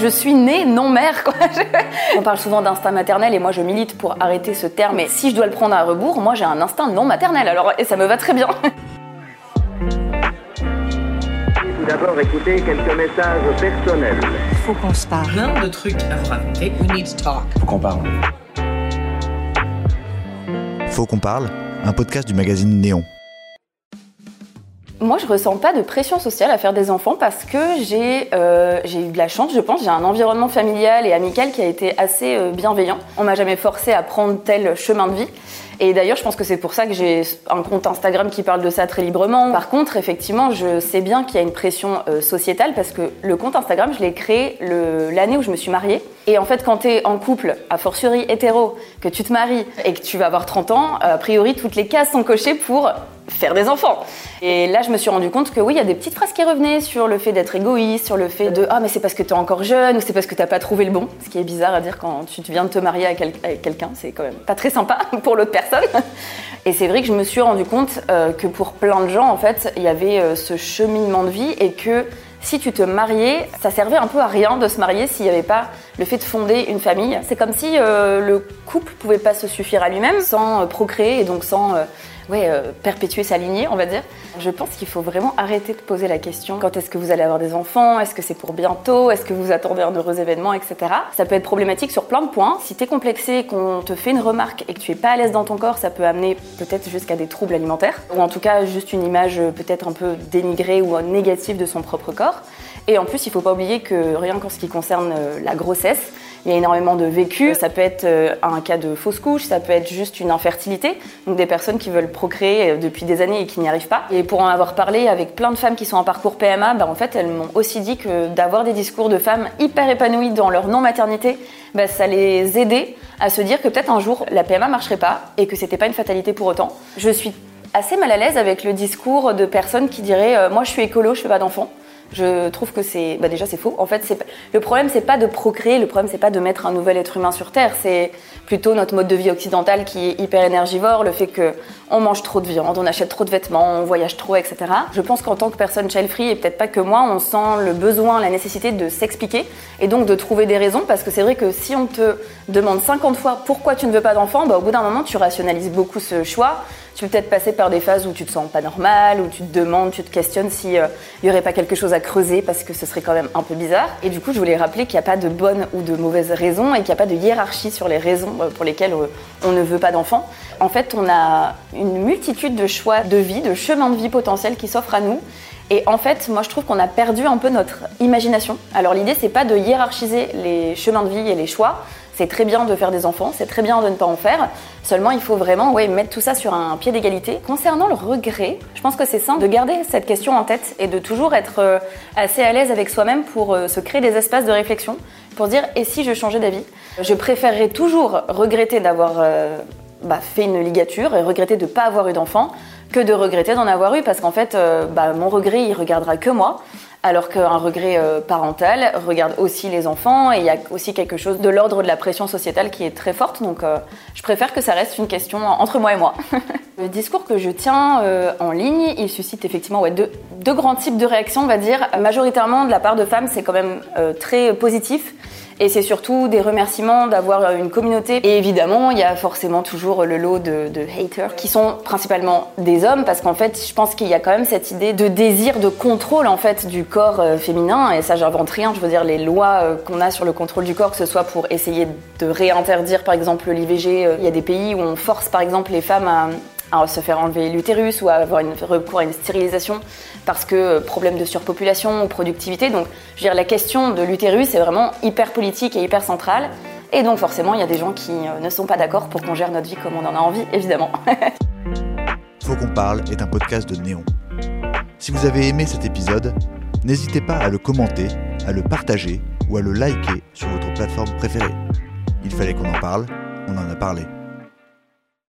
je suis née non mère. Quoi. On parle souvent d'instinct maternel et moi je milite pour arrêter ce terme. Mais si je dois le prendre à rebours, moi j'ai un instinct non maternel. Alors et ça me va très bien. Tout d'abord, écoutez quelques messages personnels. Faut qu'on se parle. plein de trucs à vous raconter. We need to talk. Faut qu'on parle. Faut qu'on parle, un podcast du magazine Néon. Moi, je ressens pas de pression sociale à faire des enfants parce que j'ai euh, j'ai eu de la chance, je pense. J'ai un environnement familial et amical qui a été assez euh, bienveillant. On m'a jamais forcé à prendre tel chemin de vie. Et d'ailleurs, je pense que c'est pour ça que j'ai un compte Instagram qui parle de ça très librement. Par contre, effectivement, je sais bien qu'il y a une pression euh, sociétale parce que le compte Instagram, je l'ai créé l'année où je me suis mariée. Et en fait, quand tu es en couple, a fortiori hétéro, que tu te maries et que tu vas avoir 30 ans, a priori, toutes les cases sont cochées pour faire des enfants. Et là, je me suis rendu compte que oui, il y a des petites phrases qui revenaient sur le fait d'être égoïste, sur le fait de ah mais c'est parce que tu es encore jeune ou c'est parce que t'as pas trouvé le bon. Ce qui est bizarre à dire quand tu viens de te marier avec quelqu'un, c'est quand même pas très sympa pour l'autre personne. Et c'est vrai que je me suis rendu compte euh, que pour plein de gens, en fait, il y avait euh, ce cheminement de vie et que si tu te mariais, ça servait un peu à rien de se marier s'il n'y avait pas le fait de fonder une famille. C'est comme si euh, le couple pouvait pas se suffire à lui-même sans euh, procréer et donc sans euh, perpétuer sa lignée, on va dire. Je pense qu'il faut vraiment arrêter de poser la question quand est-ce que vous allez avoir des enfants Est-ce que c'est pour bientôt Est-ce que vous attendez un heureux événement, etc. Ça peut être problématique sur plein de points. Si tu es complexé, qu'on te fait une remarque et que tu es pas à l'aise dans ton corps, ça peut amener peut-être jusqu'à des troubles alimentaires ou en tout cas juste une image peut-être un peu dénigrée ou négative de son propre corps. Et en plus, il faut pas oublier que rien qu'en ce qui concerne euh, la grossesse, il y a énormément de vécu. Ça peut être euh, un cas de fausse couche, ça peut être juste une infertilité, donc des personnes qui veulent procréer euh, depuis des années et qui n'y arrivent pas. Et pour en avoir parlé avec plein de femmes qui sont en parcours PMA, bah, en fait, elles m'ont aussi dit que d'avoir des discours de femmes hyper épanouies dans leur non-maternité, bah, ça les aidait à se dire que peut-être un jour la PMA marcherait pas et que c'était pas une fatalité pour autant. Je suis assez mal à l'aise avec le discours de personnes qui diraient moi je suis écolo, je fais pas d'enfants. Je trouve que c'est, bah déjà c'est faux. En fait, le problème c'est pas de procréer, le problème c'est pas de mettre un nouvel être humain sur terre. C'est plutôt notre mode de vie occidental qui est hyper énergivore, le fait que on mange trop de viande, on achète trop de vêtements, on voyage trop, etc. Je pense qu'en tant que personne child et peut-être pas que moi, on sent le besoin, la nécessité de s'expliquer et donc de trouver des raisons parce que c'est vrai que si on te demande 50 fois pourquoi tu ne veux pas d'enfant, bah, au bout d'un moment tu rationalises beaucoup ce choix. Tu peux peut-être passer par des phases où tu te sens pas normal, où tu te demandes, tu te questionnes s'il n'y aurait pas quelque chose à creuser parce que ce serait quand même un peu bizarre. Et du coup, je voulais rappeler qu'il n'y a pas de bonnes ou de mauvaises raisons et qu'il n'y a pas de hiérarchie sur les raisons euh, pour lesquelles euh, on ne veut pas d'enfant. En fait, on a une multitude de choix de vie, de chemins de vie potentiels qui s'offrent à nous. Et en fait, moi, je trouve qu'on a perdu un peu notre imagination. Alors, l'idée, c'est pas de hiérarchiser les chemins de vie et les choix. C'est très bien de faire des enfants, c'est très bien de ne pas en faire. Seulement, il faut vraiment ouais, mettre tout ça sur un pied d'égalité. Concernant le regret, je pense que c'est sain de garder cette question en tête et de toujours être euh, assez à l'aise avec soi-même pour euh, se créer des espaces de réflexion, pour dire et si je changeais d'avis? Je préférerais toujours regretter d'avoir euh, bah, fait une ligature et regretter de ne pas avoir eu d'enfant que de regretter d'en avoir eu parce qu'en fait, euh, bah, mon regret, il regardera que moi. Alors qu'un regret euh, parental regarde aussi les enfants et il y a aussi quelque chose de l'ordre de la pression sociétale qui est très forte. Donc euh, je préfère que ça reste une question entre moi et moi. Le discours que je tiens en ligne, il suscite effectivement ouais, deux, deux grands types de réactions, on va dire. Majoritairement de la part de femmes, c'est quand même très positif. Et c'est surtout des remerciements d'avoir une communauté. Et évidemment, il y a forcément toujours le lot de, de haters qui sont principalement des hommes parce qu'en fait, je pense qu'il y a quand même cette idée de désir de contrôle en fait du corps euh, féminin. Et ça, j'invente rien. Je veux dire, les lois euh, qu'on a sur le contrôle du corps, que ce soit pour essayer de réinterdire par exemple l'IVG, euh, il y a des pays où on force par exemple les femmes à se faire enlever l'utérus ou à avoir une recours à une stérilisation parce que euh, problème de surpopulation ou productivité. Donc, je veux dire, la question de l'utérus est vraiment hyper politique et hyper centrale. Et donc, forcément, il y a des gens qui euh, ne sont pas d'accord pour qu'on gère notre vie comme on en a envie, évidemment. Faut qu'on parle est un podcast de Néon. Si vous avez aimé cet épisode, n'hésitez pas à le commenter, à le partager ou à le liker sur votre plateforme préférée. Il fallait qu'on en parle, on en a parlé.